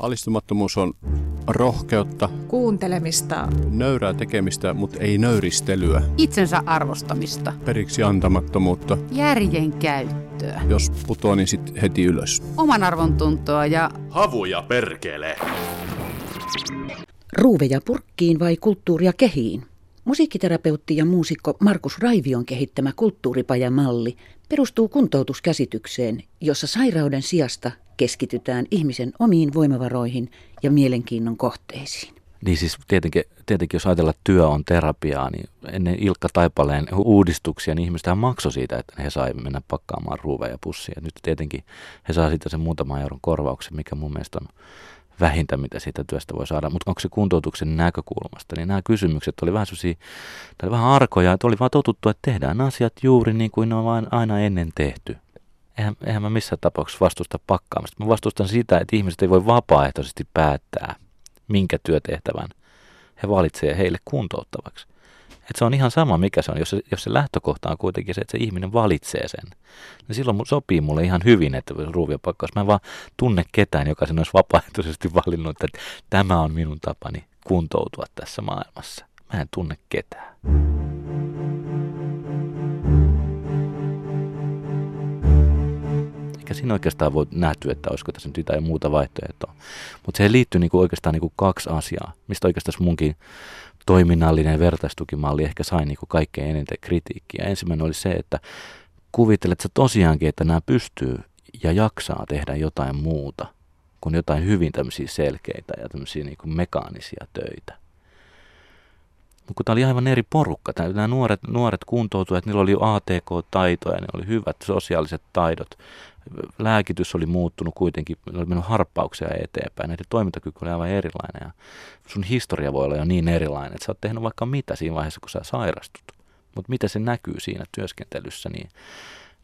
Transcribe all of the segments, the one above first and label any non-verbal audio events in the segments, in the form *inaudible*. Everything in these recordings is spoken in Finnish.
Alistumattomuus on rohkeutta, kuuntelemista, nöyrää tekemistä, mutta ei nöyristelyä, itsensä arvostamista, periksi antamattomuutta. järjen käyttöä, Jos putoaa, niin sit heti ylös. oman arvon tuntoa ja Havuja perkele. Ruuveja purkkiin vai kulttuuria kehiin? Musiikkiterapeutti ja muusikko Markus Raivion kehittämä kulttuuripajamalli perustuu kuntoutuskäsitykseen, jossa sairauden sijasta keskitytään ihmisen omiin voimavaroihin ja mielenkiinnon kohteisiin. Niin siis tietenkin, tietenkin jos ajatellaan, että työ on terapiaa, niin ennen Ilkka Taipaleen uudistuksia, niin ihmistähän maksoi siitä, että he sai mennä pakkaamaan ruuveja pussia. Nyt tietenkin he saa siitä sen muutaman euron korvauksen, mikä mun mielestä on vähintä, mitä siitä työstä voi saada. Mutta onko se kuntoutuksen näkökulmasta, niin nämä kysymykset oli vähän tai oli vähän arkoja, että oli vaan totuttu, että tehdään asiat juuri niin kuin ne on vain aina ennen tehty. Eihän, eihän mä missään tapauksessa vastusta pakkaamista. Mä vastustan sitä, että ihmiset ei voi vapaaehtoisesti päättää, minkä työtehtävän he valitsevat heille kuntouttavaksi. Et se on ihan sama, mikä se on. Jos se, jos se lähtökohta on kuitenkin se, että se ihminen valitsee sen, niin silloin sopii mulle ihan hyvin, että ruuvia pakkaus. Mä en vaan tunne ketään, joka sen olisi vapaaehtoisesti *laughs* valinnut, että tämä on minun tapani kuntoutua tässä maailmassa. Mä en tunne ketään. Eikä siinä oikeastaan voi nähtyä, että olisiko tässä nyt jotain muuta vaihtoehtoa. Mutta se liittyy niinku oikeastaan niinku kaksi asiaa, mistä oikeastaan munkin toiminnallinen vertaistukimalli ehkä sai niinku kaikkein eniten kritiikkiä. Ensimmäinen oli se, että kuvittelet sä tosiaankin, että nämä pystyy ja jaksaa tehdä jotain muuta kuin jotain hyvin tämmöisiä selkeitä ja tämmöisiä niinku mekaanisia töitä. Mutta tämä oli aivan eri porukka, nämä nuoret, nuoret kuntoutujat, niillä oli ATK-taitoja, ne oli hyvät sosiaaliset taidot, lääkitys oli muuttunut kuitenkin, oli mennyt harppauksia eteenpäin, näiden toimintakyky oli aivan erilainen ja sun historia voi olla jo niin erilainen, että sä oot tehnyt vaikka mitä siinä vaiheessa, kun sä sairastut. Mutta mitä se näkyy siinä työskentelyssä, niin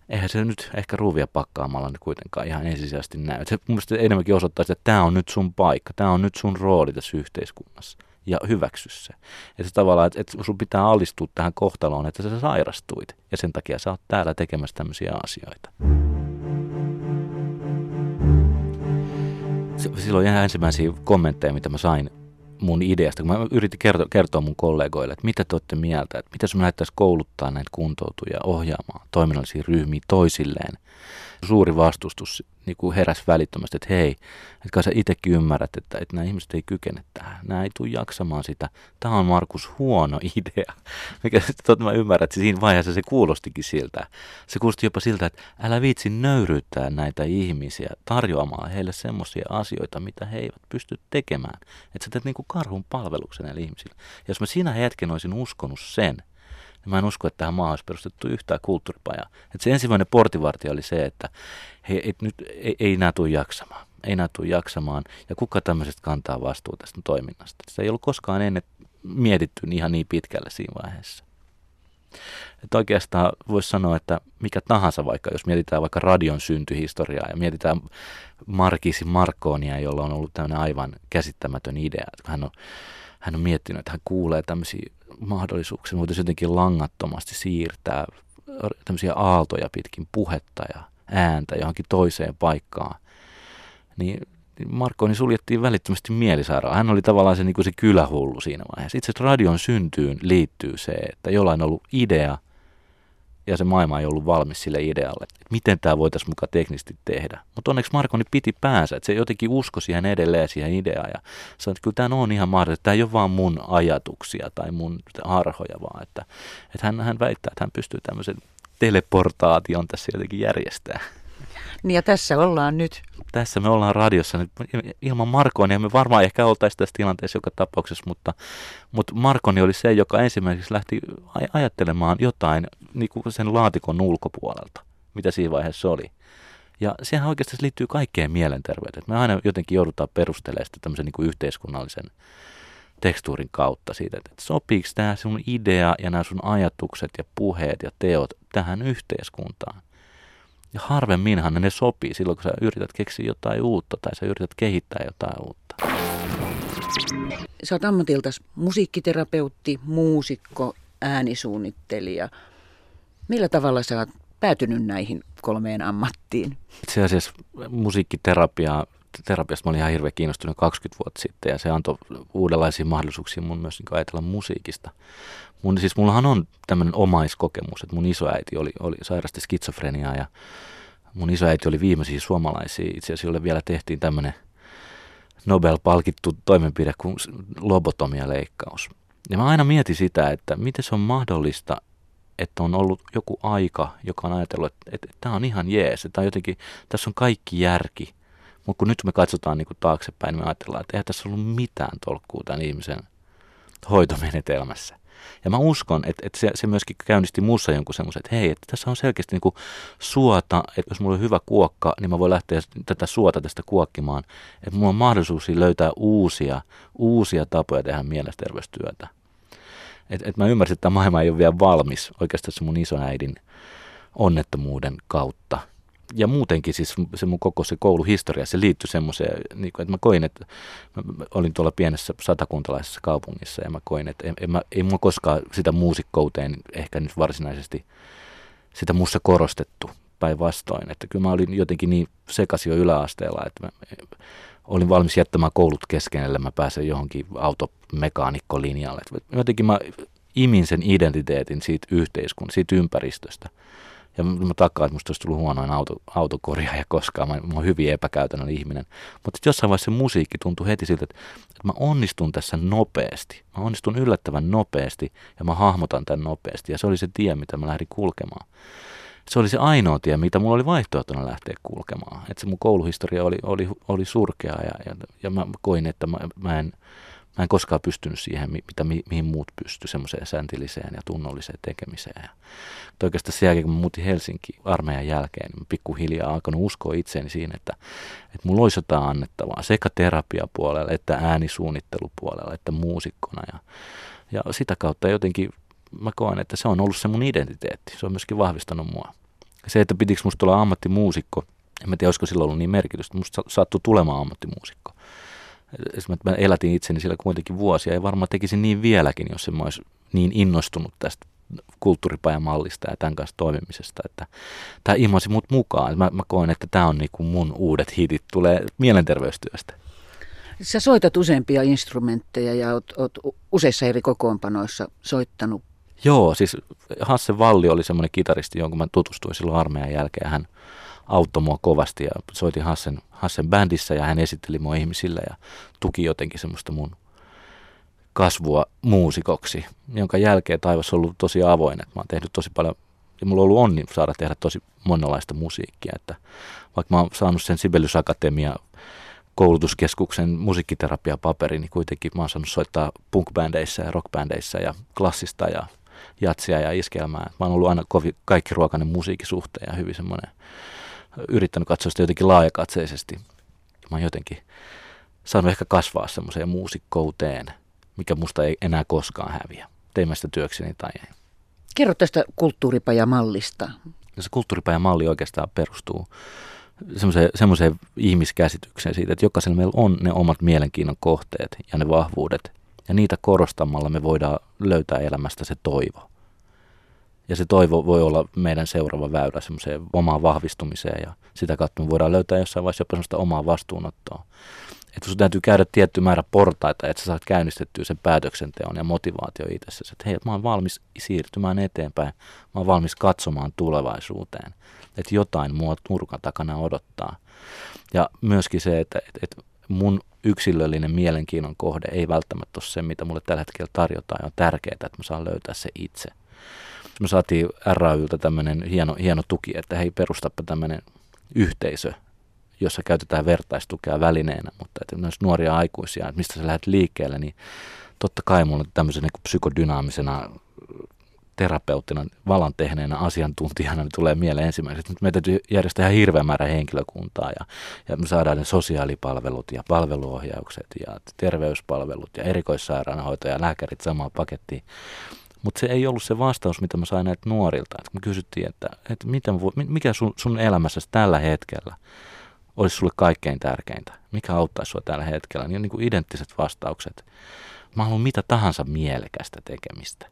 eihän se nyt ehkä ruuvia pakkaamalla nyt kuitenkaan ihan ensisijaisesti näy. Se mun mielestä enemmänkin osoittaa sitä, että tämä on nyt sun paikka, tämä on nyt sun rooli tässä yhteiskunnassa ja hyväksy se. Että tavallaan, että, että sun pitää alistua tähän kohtaloon, että sä sairastuit ja sen takia sä oot täällä tekemässä tämmöisiä asioita. Silloin ihan ensimmäisiä kommentteja, mitä mä sain mun ideasta, kun mä yritin kertoa, kertoa mun kollegoille, että mitä te olette mieltä, että mitä jos me lähdettäisiin kouluttaa näitä kuntoutujia ohjaamaan toiminnallisia ryhmiä toisilleen. Suuri vastustus niin kuin heräsi välittömästi, että hei, että kai sä itsekin ymmärrät, että, että nämä ihmiset ei kykene tähän, nämä ei tule jaksamaan sitä. Tämä on Markus huono idea. *laughs* Mikä totta mä ymmärrän, että siinä vaiheessa se kuulostikin siltä. Se kuulosti jopa siltä, että älä viitsi nöyryyttää näitä ihmisiä tarjoamaan heille semmoisia asioita, mitä he eivät pysty tekemään. Että sä teet niin kuin karhun palveluksen näille ihmisille. Ja jos mä siinä hetken olisin uskonut sen, niin mä en usko, että tähän maahan olisi perustettu yhtään kulttuuripajaa. Että se ensimmäinen portivartio oli se, että he, et nyt ei, ei nämä tule jaksamaan. Ei nämä tule jaksamaan. Ja kuka tämmöisestä kantaa vastuuta tästä toiminnasta. Se ei ollut koskaan ennen mietitty ihan niin pitkälle siinä vaiheessa. Että oikeastaan voisi sanoa, että mikä tahansa vaikka, jos mietitään vaikka radion syntyhistoriaa ja mietitään Markisi Markoonia, jolla on ollut tämmöinen aivan käsittämätön idea. Että hän on, hän on miettinyt, että hän kuulee tämmöisiä mahdollisuuksia, voitaisiin jotenkin langattomasti siirtää tämmöisiä aaltoja pitkin puhetta ja ääntä johonkin toiseen paikkaan. Niin niin Markoni suljettiin välittömästi mielisairaan. Hän oli tavallaan se, niin kuin se kylähullu siinä vaiheessa. Itse asiassa radion syntyyn liittyy se, että jollain on ollut idea ja se maailma ei ollut valmis sille idealle, että miten tämä voitaisiin mukaan teknisesti tehdä. Mutta onneksi Markoni piti päänsä, että se jotenkin uskoi siihen edelleen siihen ideaan ja sanoi, että kyllä tämä on ihan mahdollista, tämä ei ole vaan mun ajatuksia tai mun harhoja, vaan että, että hän, hän väittää, että hän pystyy tämmöisen teleportaation tässä jotenkin järjestämään. Niin ja tässä ollaan nyt. Tässä me ollaan radiossa nyt. Ilman Markonia me varmaan ehkä oltaisiin tässä tilanteessa joka tapauksessa, mutta, mutta Markoni oli se, joka ensimmäiseksi lähti aj- ajattelemaan jotain niin kuin sen laatikon ulkopuolelta, mitä siinä vaiheessa oli. Ja sehän oikeastaan liittyy kaikkeen mielenterveyteen. Me aina jotenkin joudutaan perustelemaan sitä tämmöisen niin kuin yhteiskunnallisen tekstuurin kautta siitä, että sopiiko tämä sun idea ja nämä sun ajatukset ja puheet ja teot tähän yhteiskuntaan. Ja harvemminhan ne sopii silloin, kun sä yrität keksiä jotain uutta tai sä yrität kehittää jotain uutta. Sä oot ammatiltas musiikkiterapeutti, muusikko, äänisuunnittelija. Millä tavalla sä oot päätynyt näihin kolmeen ammattiin? Itse asiassa musiikkiterapiaa terapiasta mä olin ihan hirveän kiinnostunut 20 vuotta sitten ja se antoi uudenlaisia mahdollisuuksia mun myös niin ajatella musiikista. Mun, siis mullahan on tämmöinen omaiskokemus, että mun isoäiti oli, oli sairasti skitsofreniaa ja mun isoäiti oli viimeisiä suomalaisia. Itse asiassa jolle vielä tehtiin tämmöinen Nobel-palkittu toimenpide kuin lobotomia-leikkaus. Ja mä aina mietin sitä, että miten se on mahdollista, että on ollut joku aika, joka on ajatellut, että, että, että tämä on ihan jees, että jotenkin, tässä on kaikki järki. Mutta kun nyt me katsotaan niin kuin taaksepäin, niin me ajatellaan, että eihän tässä ollut mitään tolkkua tämän ihmisen hoitomenetelmässä. Ja mä uskon, että, että se, se myöskin käynnisti muussa jonkun semmoisen, että hei, että tässä on selkeästi niin kuin suota, että jos mulla on hyvä kuokka, niin mä voin lähteä tätä suota tästä kuokkimaan. Että mulla on mahdollisuus löytää uusia, uusia tapoja tehdä mielesterveystyötä. Että et mä ymmärsin, että tämä maailma ei ole vielä valmis oikeastaan se mun isoäidin onnettomuuden kautta – ja muutenkin siis se mun koko se kouluhistoria, se liittyi semmoiseen, niin että mä koin, että mä olin tuolla pienessä satakuntalaisessa kaupungissa ja mä koin, että en, en mä, ei mua koskaan sitä muusikkouteen ehkä nyt varsinaisesti sitä mussa korostettu päinvastoin. Että kyllä mä olin jotenkin niin sekaisin jo yläasteella, että mä olin valmis jättämään koulut kesken, että mä pääsen johonkin automekaanikkolinjalle. Jotenkin mä imin sen identiteetin siitä yhteiskunnasta, siitä ympäristöstä – ja mä takaan, että musta olisi tullut huonoin auto, autokorjaaja *laughs* koskaan. Mä, mä oon hyvin epäkäytännön ihminen. Mutta jossain vaiheessa se musiikki tuntui heti siltä, että, että mä onnistun tässä nopeasti. Mä onnistun yllättävän nopeasti ja mä hahmotan tämän nopeasti. Ja se oli se tie, mitä mä lähdin kulkemaan. Se oli se ainoa tie, mitä mulla oli vaihtoehtona lähteä kulkemaan. Että se mun kouluhistoria oli, oli, oli surkea ja, ja, ja mä koin, että mä, mä en – Mä en koskaan pystynyt siihen, mitä, mi, mihin muut pysty, semmoiseen säntilliseen ja tunnolliseen tekemiseen. Ja oikeastaan sen jälkeen, kun mä muutin Helsinkiin armeijan jälkeen, niin mä pikkuhiljaa alkanut uskoa itseeni siinä, että, että mulla olisi jotain annettavaa sekä terapiapuolella, että äänisuunnittelupuolella, että muusikkona. Ja, ja sitä kautta jotenkin mä koen, että se on ollut se mun identiteetti. Se on myöskin vahvistanut mua. Se, että pitikö musta olla ammattimuusikko, en mä tiedä, olisiko sillä ollut niin merkitystä. Musta sattui tulemaan ammattimuusikko mä elätin itseni siellä kuitenkin vuosia ja varmaan tekisin niin vieläkin, jos en olisi niin innostunut tästä kulttuuripajamallista ja tämän kanssa toimimisesta, että tämä ilmaisi mut mukaan. Mä, mä koen, että tämä on niinku mun uudet hitit, tulee mielenterveystyöstä. Sä soitat useampia instrumentteja ja oot, oot useissa eri kokoonpanoissa soittanut. Joo, siis Hasse Valli oli semmoinen kitaristi, jonka mä tutustuin silloin armeijan jälkeen. Hän auttoi mua kovasti ja soitin Hassen, Hassen bändissä ja hän esitteli mua ihmisille ja tuki jotenkin semmoista mun kasvua muusikoksi, jonka jälkeen taivas on ollut tosi avoin. Että mä oon tehnyt tosi paljon, ja mulla on ollut onni saada tehdä tosi monenlaista musiikkia. Että vaikka mä oon saanut sen Sibelius Akatemia koulutuskeskuksen musiikkiterapiapaperin, niin kuitenkin mä oon saanut soittaa punkbändeissä ja rockbändeissä ja klassista ja jatsia ja iskelmää. Mä oon ollut aina kovin kaikki ruokainen musiikkisuhteen ja hyvin semmoinen yrittänyt katsoa sitä jotenkin laajakatseisesti. Mä oon jotenkin saanut ehkä kasvaa semmoiseen muusikkouteen, mikä musta ei enää koskaan häviä. Teimme sitä työkseni tai ei. Kerro tästä kulttuuripajamallista. No se kulttuuripajamalli oikeastaan perustuu semmoiseen, semmoiseen ihmiskäsitykseen siitä, että jokaisella meillä on ne omat mielenkiinnon kohteet ja ne vahvuudet. Ja niitä korostamalla me voidaan löytää elämästä se toivo. Ja se toivo voi olla meidän seuraava väylä semmoiseen omaan vahvistumiseen ja sitä kautta me voidaan löytää jossain vaiheessa jopa semmoista omaa vastuunottoa. Että sun täytyy käydä tietty määrä portaita, että sä saat käynnistettyä sen päätöksenteon ja motivaatio itsessäsi. Että hei, mä oon valmis siirtymään eteenpäin, mä oon valmis katsomaan tulevaisuuteen. Että jotain mua nurkan takana odottaa. Ja myöskin se, että, että, että mun yksilöllinen mielenkiinnon kohde ei välttämättä ole se, mitä mulle tällä hetkellä tarjotaan. Ja on tärkeää, että mä saan löytää se itse me saatiin RAYltä tämmöinen hieno, hieno tuki, että hei perustappa tämmöinen yhteisö, jossa käytetään vertaistukea välineenä, mutta että myös nuoria aikuisia, että mistä sä lähdet liikkeelle, niin totta kai mulla tämmöisen niin psykodynaamisena terapeuttina, valan tehneenä asiantuntijana niin tulee mieleen ensimmäisenä, että meidän täytyy järjestää ihan hirveä määrä henkilökuntaa ja, ja me saadaan ne sosiaalipalvelut ja palveluohjaukset ja terveyspalvelut ja erikoissairaanhoito ja lääkärit samaan pakettiin. Mutta se ei ollut se vastaus, mitä mä sain näiltä nuorilta. Et me kysyttiin, että, että miten vo, mikä sun, sun elämässäsi tällä hetkellä olisi sulle kaikkein tärkeintä? Mikä auttaisi sua tällä hetkellä? Niin, niin kuin identtiset vastaukset. Mä haluan mitä tahansa mielekästä tekemistä.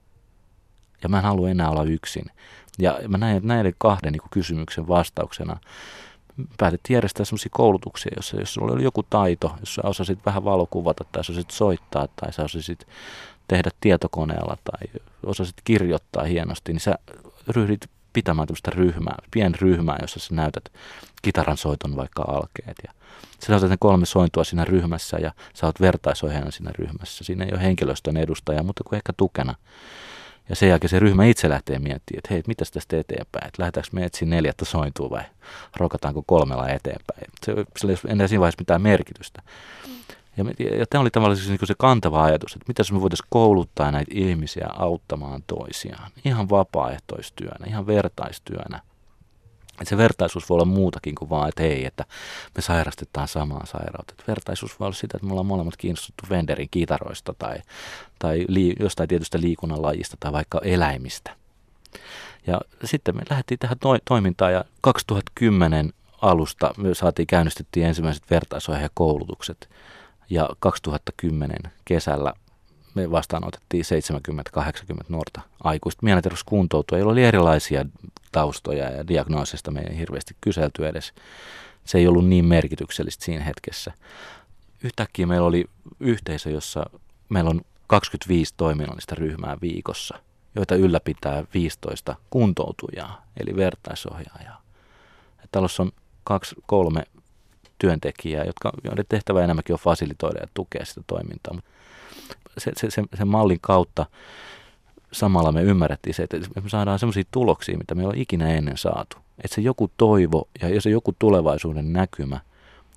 Ja mä en halua enää olla yksin. Ja mä näin, että näiden kahden niin kysymyksen vastauksena päätettiin järjestää sellaisia koulutuksia, jossa, jos sulla oli joku taito, jos sä osasit vähän valokuvata tai sä osasit soittaa tai sä osasit tehdä tietokoneella tai osasit kirjoittaa hienosti, niin sä ryhdyt pitämään tämmöistä ryhmää, pien ryhmää, jossa sä näytät kitaran soiton vaikka alkeet. Ja sä näytät ne kolme sointua siinä ryhmässä ja sä oot vertaisohjaajana siinä ryhmässä. Siinä ei ole henkilöstön edustaja, mutta kuin ehkä tukena. Ja sen jälkeen se ryhmä itse lähtee miettimään, että hei, mitä tästä eteenpäin, että lähdetäänkö me etsiä neljättä sointua vai rokataanko kolmella eteenpäin. Se, ei ole enää siinä vaiheessa mitään merkitystä. Ja, ja tämä oli tavallaan siis niin se kantava ajatus, että mitä me voitaisiin kouluttaa näitä ihmisiä auttamaan toisiaan. Ihan vapaaehtoistyönä, ihan vertaistyönä. Että se vertaisuus voi olla muutakin kuin vaan, että hei, että me sairastetaan samaa sairautta. Että vertaisuus voi olla sitä, että me ollaan molemmat kiinnostuttu Venderin kitaroista tai, tai li, jostain tietystä liikunnan lajista tai vaikka eläimistä. Ja sitten me lähdettiin tähän to- toimintaan ja 2010 alusta me saatiin käynnistettiin ensimmäiset vertaisohjaajakoulutukset. Ja 2010 kesällä me vastaanotettiin 70-80 nuorta aikuista mielenterveyskuntoutua, joilla oli erilaisia taustoja ja diagnoosista me ei hirveästi kyselty edes. Se ei ollut niin merkityksellistä siinä hetkessä. Yhtäkkiä meillä oli yhteisö, jossa meillä on 25 toiminnallista ryhmää viikossa, joita ylläpitää 15 kuntoutujaa, eli vertaisohjaajaa. Talossa on kaksi, kolme työntekijää, jotka, joiden tehtävä enemmänkin on fasilitoida ja tukea sitä toimintaa. Se, se, se, sen mallin kautta samalla me ymmärrettiin se, että me saadaan sellaisia tuloksia, mitä me ei ole ikinä ennen saatu. Että se joku toivo ja se joku tulevaisuuden näkymä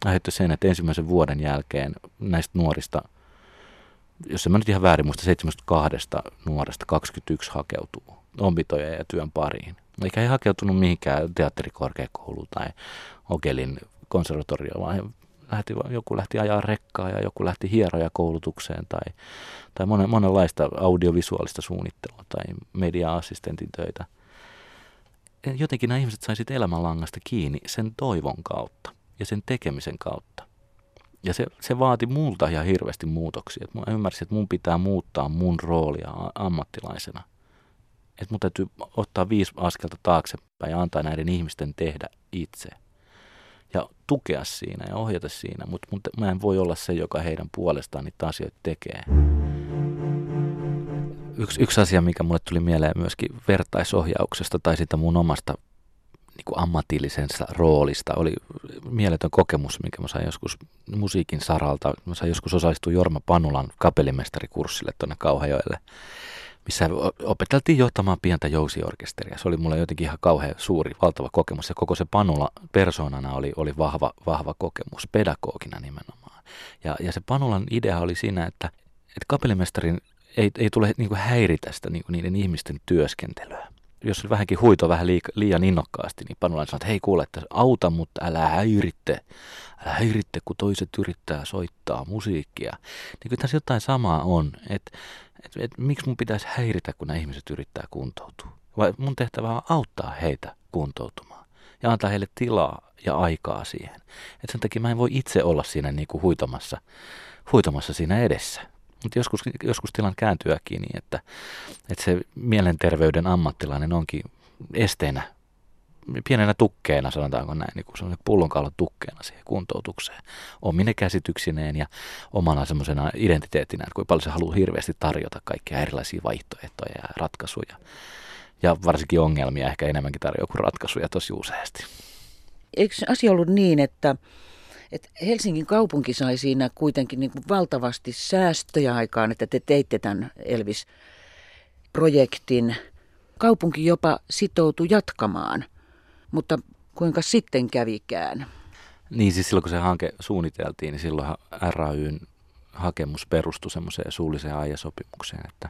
aiheutti sen, että ensimmäisen vuoden jälkeen näistä nuorista, jos se mä nyt ihan väärin muista, 72 nuoresta 21 hakeutuu opintojen ja työn pariin. Eikä he hakeutunut mihinkään teatterikorkeakouluun tai Ogelin konservatorio, vaan lähti, joku lähti ajaa rekkaa ja joku lähti hieroja koulutukseen tai, tai monen, monenlaista audiovisuaalista suunnittelua tai media-assistentin töitä. Jotenkin nämä ihmiset saisit elämänlangasta kiinni sen toivon kautta ja sen tekemisen kautta. Ja se, se vaati multa ihan hirveästi muutoksia. Et mä ymmärsin, että mun pitää muuttaa mun roolia ammattilaisena. Että mun täytyy ottaa viisi askelta taaksepäin ja antaa näiden ihmisten tehdä itse – tukea siinä ja ohjata siinä, mutta mut, mä en voi olla se, joka heidän puolestaan niitä asioita tekee. Yksi, yksi asia, mikä mulle tuli mieleen myöskin vertaisohjauksesta tai sitä mun omasta niin kuin ammatillisesta roolista, oli mieletön kokemus, mikä mä sain joskus musiikin saralta. Mä sain joskus osallistua Jorma Panulan kapellimestarikurssille tuonne Kauhajoelle missä opeteltiin johtamaan pientä jousiorkesteria. Se oli mulle jotenkin ihan kauhean suuri, valtava kokemus. Ja koko se Panula persoonana oli, oli vahva, vahva kokemus, pedagogina nimenomaan. Ja, ja se Panulan idea oli siinä, että, että kapellimestarin ei, ei tule niin kuin häiritä sitä niin kuin niiden ihmisten työskentelyä. Jos se vähänkin huito vähän liian innokkaasti, niin Panula sanoi, että hei kuule, että auta, mutta älä häiritte. Älä häiritte, kun toiset yrittää soittaa musiikkia. Niin kyllä tässä jotain samaa on, että et, et, miksi mun pitäisi häiritä, kun nämä ihmiset yrittää kuntoutua? Vai mun tehtävä on auttaa heitä kuntoutumaan ja antaa heille tilaa ja aikaa siihen. Et sen takia mä en voi itse olla siinä niin kuin huitomassa, huitomassa siinä edessä. Mutta joskus, joskus tilan kääntyäkin niin, että, että se mielenterveyden ammattilainen onkin esteenä pienenä tukkeena, sanotaanko näin, niin kuin semmoinen pullonkaulan tukkeena siihen kuntoutukseen. Omine käsityksineen ja omana semmoisena identiteettinä, että kuinka paljon se haluaa hirveästi tarjota kaikkia erilaisia vaihtoehtoja ja ratkaisuja. Ja varsinkin ongelmia ehkä enemmänkin tarjoaa kuin ratkaisuja tosi useasti. Eikö asia ollut niin, että, että Helsingin kaupunki sai siinä kuitenkin niin kuin valtavasti säästöjä aikaan, että te teitte tämän Elvis-projektin. Kaupunki jopa sitoutui jatkamaan – mutta kuinka sitten kävikään? Niin siis silloin kun se hanke suunniteltiin, niin silloin RAYn hakemus perustui semmoiseen suulliseen aiesopimukseen, että,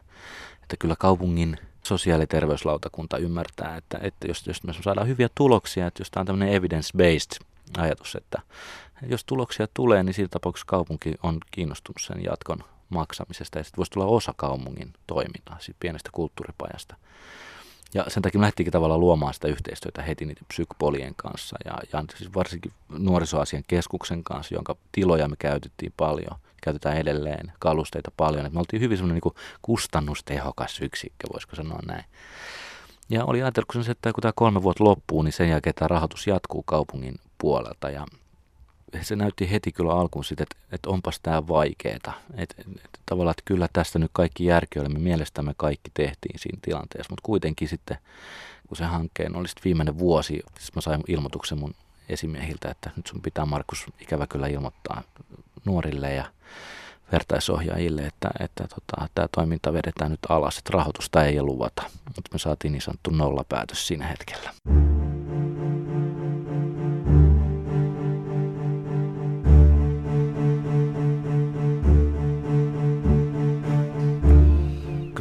että kyllä kaupungin sosiaali- ja terveyslautakunta ymmärtää, että, että jos, jos me saadaan hyviä tuloksia, että jos tämä on tämmöinen evidence-based ajatus, että jos tuloksia tulee, niin siinä tapauksessa kaupunki on kiinnostunut sen jatkon maksamisesta ja sitten voisi tulla osa kaupungin toimintaa, siis pienestä kulttuuripajasta. Ja sen takia me lähtiinkin tavallaan luomaan sitä yhteistyötä heti niiden psykopolien kanssa ja, ja siis varsinkin nuorisoasian keskuksen kanssa, jonka tiloja me käytettiin paljon, käytetään edelleen kalusteita paljon. Et me oltiin hyvin semmoinen niin kustannustehokas yksikkö, voisiko sanoa näin. Ja oli ajatellut, että kun tämä kolme vuotta loppuu, niin sen jälkeen tämä rahoitus jatkuu kaupungin puolelta. Ja se näytti heti kyllä alkuun sitten, että, että onpas tämä vaikeeta. Että, että tavallaan, että kyllä tästä nyt kaikki järki oli. Me mielestämme kaikki tehtiin siinä tilanteessa, mutta kuitenkin sitten, kun se hankkeen oli sitten viimeinen vuosi, siis mä sain ilmoituksen mun esimiehiltä, että nyt sun pitää Markus ikävä kyllä ilmoittaa nuorille ja vertaisohjaajille, että, että tota, tämä toiminta vedetään nyt alas, että rahoitusta ei luvata. Mutta me saatiin niin sanottu nollapäätös siinä hetkellä.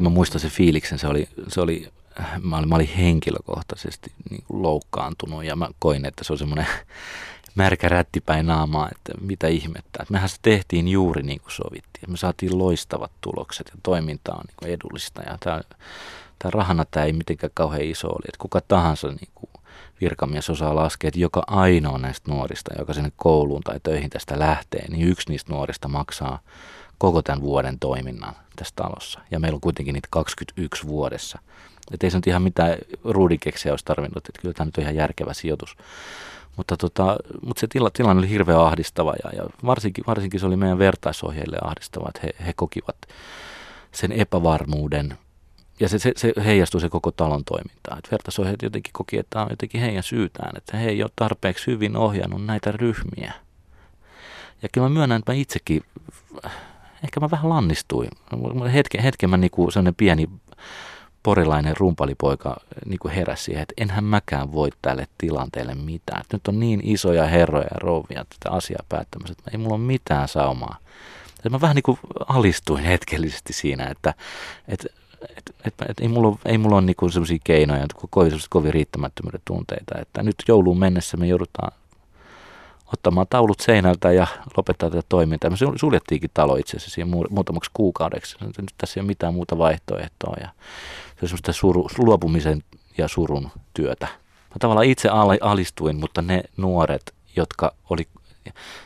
Mä muistan se fiiliksen, se oli, se oli mä olin, mä olin henkilökohtaisesti niin kuin loukkaantunut ja mä koin, että se on semmoinen *laughs* märkä rättipäin naamaa, että mitä ihmettä. Että mehän se tehtiin juuri niin kuin sovittiin. Me saatiin loistavat tulokset ja toiminta on niin kuin edullista. Ja tämä, tämä rahana tämä ei mitenkään kauhean iso oli. Että kuka tahansa niin kuin virkamies osaa laskea, että joka ainoa näistä nuorista, joka sinne kouluun tai töihin tästä lähtee, niin yksi niistä nuorista maksaa koko tämän vuoden toiminnan tässä talossa. Ja meillä on kuitenkin niitä 21 vuodessa. Että ei se nyt ihan mitään ruudikeksiä olisi tarvinnut, että kyllä tämä nyt on ihan järkevä sijoitus. Mutta, tota, mutta se tila, tilanne oli hirveän ahdistava ja, ja varsinkin, varsinkin se oli meidän vertaisohjeille ahdistava, että he, he kokivat sen epävarmuuden ja se, se, se heijastui se koko talon toimintaan. Että vertaisohjeet jotenkin koki, että on jotenkin heidän syytään, että he ei ole tarpeeksi hyvin ohjannut näitä ryhmiä. Ja kyllä mä myönnän, että mä itsekin, ehkä mä vähän lannistuin. Hetken, hetken mä niinku sellainen pieni porilainen rumpalipoika niin kuin heräsi siihen, että enhän mäkään voi tälle tilanteelle mitään. Että nyt on niin isoja herroja ja rouvia tätä asiaa päättämässä, että ei mulla ole mitään saumaa. Että mä vähän niin kuin alistuin hetkellisesti siinä, että, että että että, että ei mulla, ei mulla ole niinku sellaisia keinoja, kovin, kovin riittämättömyyden tunteita, että nyt jouluun mennessä me joudutaan ottamaan taulut seinältä ja lopettaa tätä toimintaa. Me suljettiinkin talo itse asiassa siihen muutamaksi kuukaudeksi. Nyt tässä ei ole mitään muuta vaihtoehtoa ja se on semmoista suru, luopumisen ja surun työtä. Mä tavallaan itse alistuin, mutta ne nuoret, jotka oli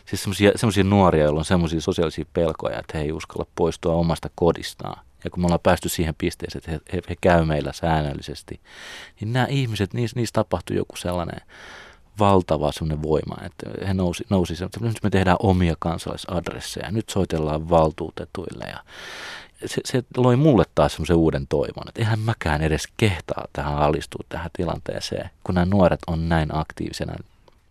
siis semmoisia nuoria, joilla on semmoisia sosiaalisia pelkoja, että he ei uskalla poistua omasta kodistaan. Ja kun me ollaan päästy siihen pisteeseen, että he, he, käy meillä säännöllisesti, niin nämä ihmiset, niissä, niissä tapahtui joku sellainen valtava semmoinen voima, että he nousi, nousi että nyt me tehdään omia kansalaisadresseja, nyt soitellaan valtuutetuille ja se, se loi mulle taas semmoisen uuden toivon, että eihän mäkään edes kehtaa tähän alistua tähän tilanteeseen, kun nämä nuoret on näin aktiivisena.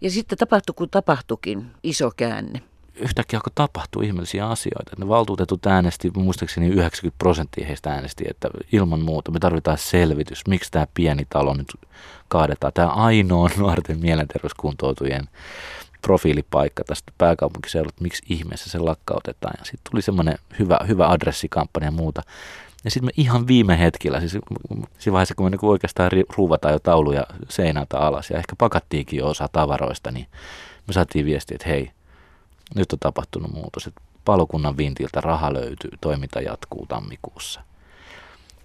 Ja sitten tapahtui, kun tapahtukin iso käänne yhtäkkiä alkoi tapahtua ihmeellisiä asioita. Ne valtuutetut äänesti, muistaakseni 90 prosenttia heistä äänesti, että ilman muuta me tarvitaan selvitys, miksi tämä pieni talo nyt kaadetaan. Tämä ainoa *laughs* nuorten mielenterveyskuntoutujien profiilipaikka tästä pääkaupunkiseudulta, miksi ihmeessä se lakkautetaan. Ja sitten tuli semmoinen hyvä, hyvä adressikampanja ja muuta. Ja sitten me ihan viime hetkellä, siis siinä vaiheessa kun me niin oikeastaan ruuvataan jo tauluja seinältä alas ja ehkä pakattiinkin jo osa tavaroista, niin me saatiin viestiä, että hei, nyt on tapahtunut muutos, että palokunnan vintiltä raha löytyy, toiminta jatkuu tammikuussa.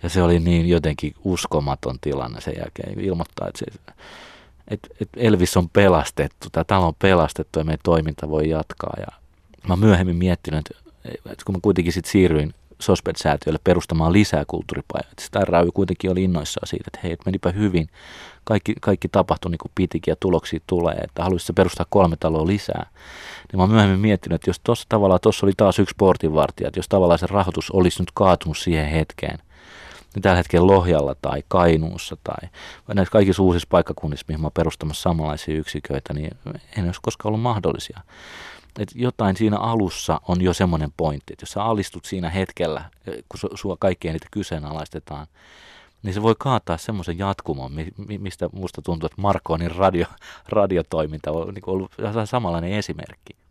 Ja se oli niin jotenkin uskomaton tilanne sen jälkeen ilmoittaa, että, se, että, että Elvis on pelastettu, tämä talo on pelastettu ja meidän toiminta voi jatkaa. Ja mä myöhemmin miettinyt, että kun mä kuitenkin sitten siirryin Sosped-säätiölle perustamaan lisää kulttuuripajoja. Sitä RAY kuitenkin oli innoissaan siitä, että hei, että menipä hyvin. Kaikki, kaikki tapahtui niin kuin pitikin ja tuloksia tulee, että haluaisi perustaa kolme taloa lisää. Niin mä oon myöhemmin miettinyt, että jos tuossa tavallaan tuossa oli taas yksi portinvartija, että jos tavallaan se rahoitus olisi nyt kaatunut siihen hetkeen, niin tällä hetkellä Lohjalla tai Kainuussa tai näissä kaikissa uusissa paikkakunnissa, mihin mä oon perustamassa samanlaisia yksiköitä, niin ei ne olisi koskaan ollut mahdollisia että jotain siinä alussa on jo semmoinen pointti, että jos sä alistut siinä hetkellä, kun sua kaikki eniten kyseenalaistetaan, niin se voi kaataa semmoisen jatkumon, mistä musta tuntuu, että Markonin radio, *laughs* radiotoiminta on niin ollut samanlainen esimerkki.